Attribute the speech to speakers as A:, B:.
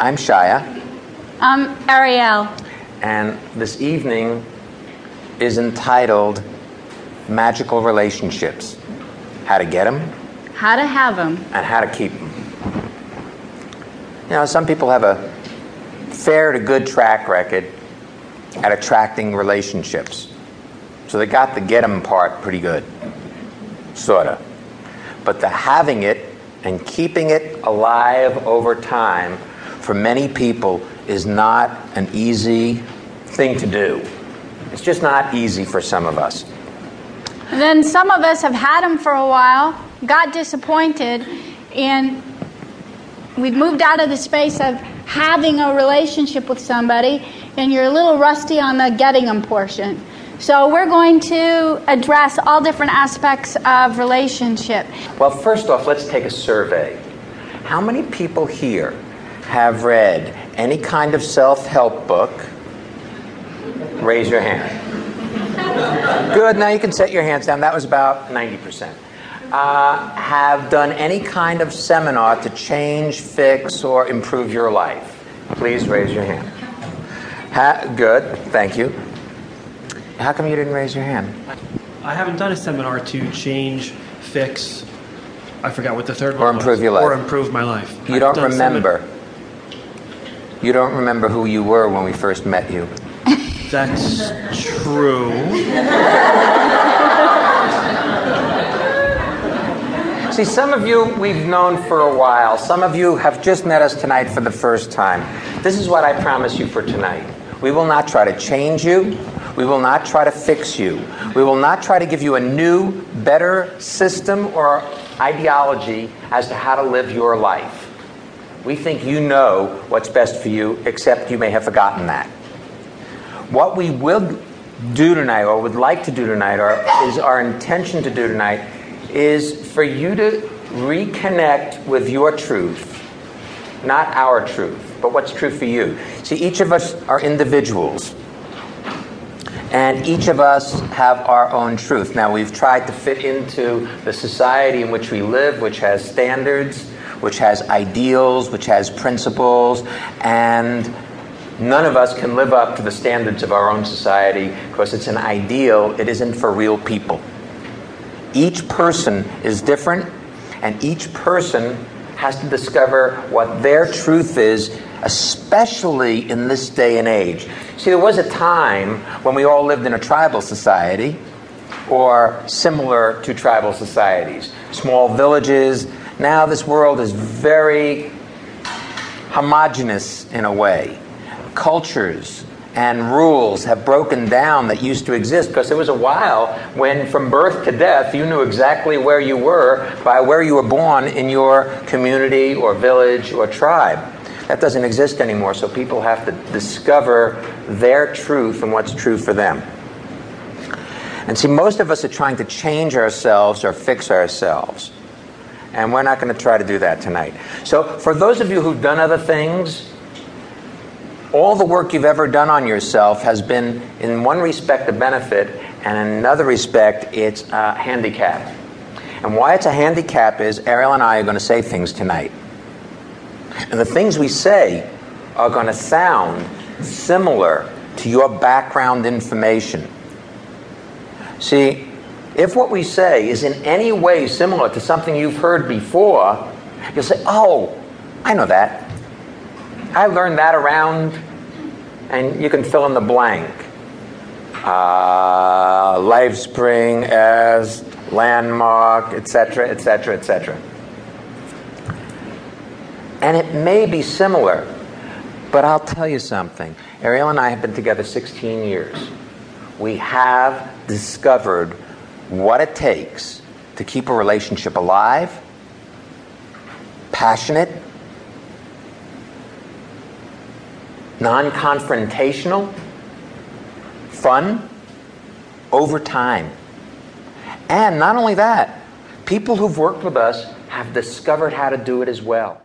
A: I'm Shya,
B: I'm Ariel.
A: and this evening is entitled Magical Relationships How to Get Them
B: How to have them.
A: and How to Keep Them. You know, some people have a fair to good track record at attracting relationships. So they got the get 'em part pretty good. Sorta. But the having it and keeping it alive over time for many people is not an easy thing to do. It's just not easy for some of us.
B: And then some of us have had them for a while, got disappointed, and we've moved out of the space of having a relationship with somebody, and you're a little rusty on the getting them portion. So we're going to address all different aspects of relationship.
A: Well, first off, let's take a survey. How many people here have read any kind of self help book? Raise your hand. Good, now you can set your hands down. That was about 90%. Uh, have done any kind of seminar to change, fix, or improve your life? Please raise your hand. Ha- good, thank you. How come you didn't raise your hand?
C: I haven't done a seminar to change, fix. I forgot what the third
A: Or
C: one
A: improve
C: was.
A: your life.
C: Or improve my life.
A: You
C: I've
A: don't remember. You don't remember who you were when we first met you.
C: That's true.
A: See, some of you we've known for a while. Some of you have just met us tonight for the first time. This is what I promise you for tonight. We will not try to change you. We will not try to fix you. We will not try to give you a new, better system or ideology as to how to live your life. We think you know what's best for you, except you may have forgotten that. What we will do tonight, or would like to do tonight, or is our intention to do tonight, is for you to reconnect with your truth, not our truth, but what's true for you. See, each of us are individuals, and each of us have our own truth. Now, we've tried to fit into the society in which we live, which has standards, which has ideals, which has principles, and None of us can live up to the standards of our own society because it's an ideal, it isn't for real people. Each person is different, and each person has to discover what their truth is, especially in this day and age. See, there was a time when we all lived in a tribal society or similar to tribal societies, small villages. Now, this world is very homogenous in a way. Cultures and rules have broken down that used to exist because there was a while when from birth to death you knew exactly where you were by where you were born in your community or village or tribe. That doesn't exist anymore so people have to discover their truth and what's true for them. And see most of us are trying to change ourselves or fix ourselves and we're not going to try to do that tonight so for those of you who've done other things all the work you've ever done on yourself has been, in one respect, a benefit, and in another respect, it's a handicap. And why it's a handicap is Ariel and I are going to say things tonight. And the things we say are going to sound similar to your background information. See, if what we say is in any way similar to something you've heard before, you'll say, Oh, I know that. I learned that around, and you can fill in the blank. Uh, Lifespring as landmark, etc., etc., etc. And it may be similar, but I'll tell you something. Ariel and I have been together 16 years. We have discovered what it takes to keep a relationship alive, passionate, non confrontational, fun, over time. And not only that, people who've worked with us have discovered how to do it as well.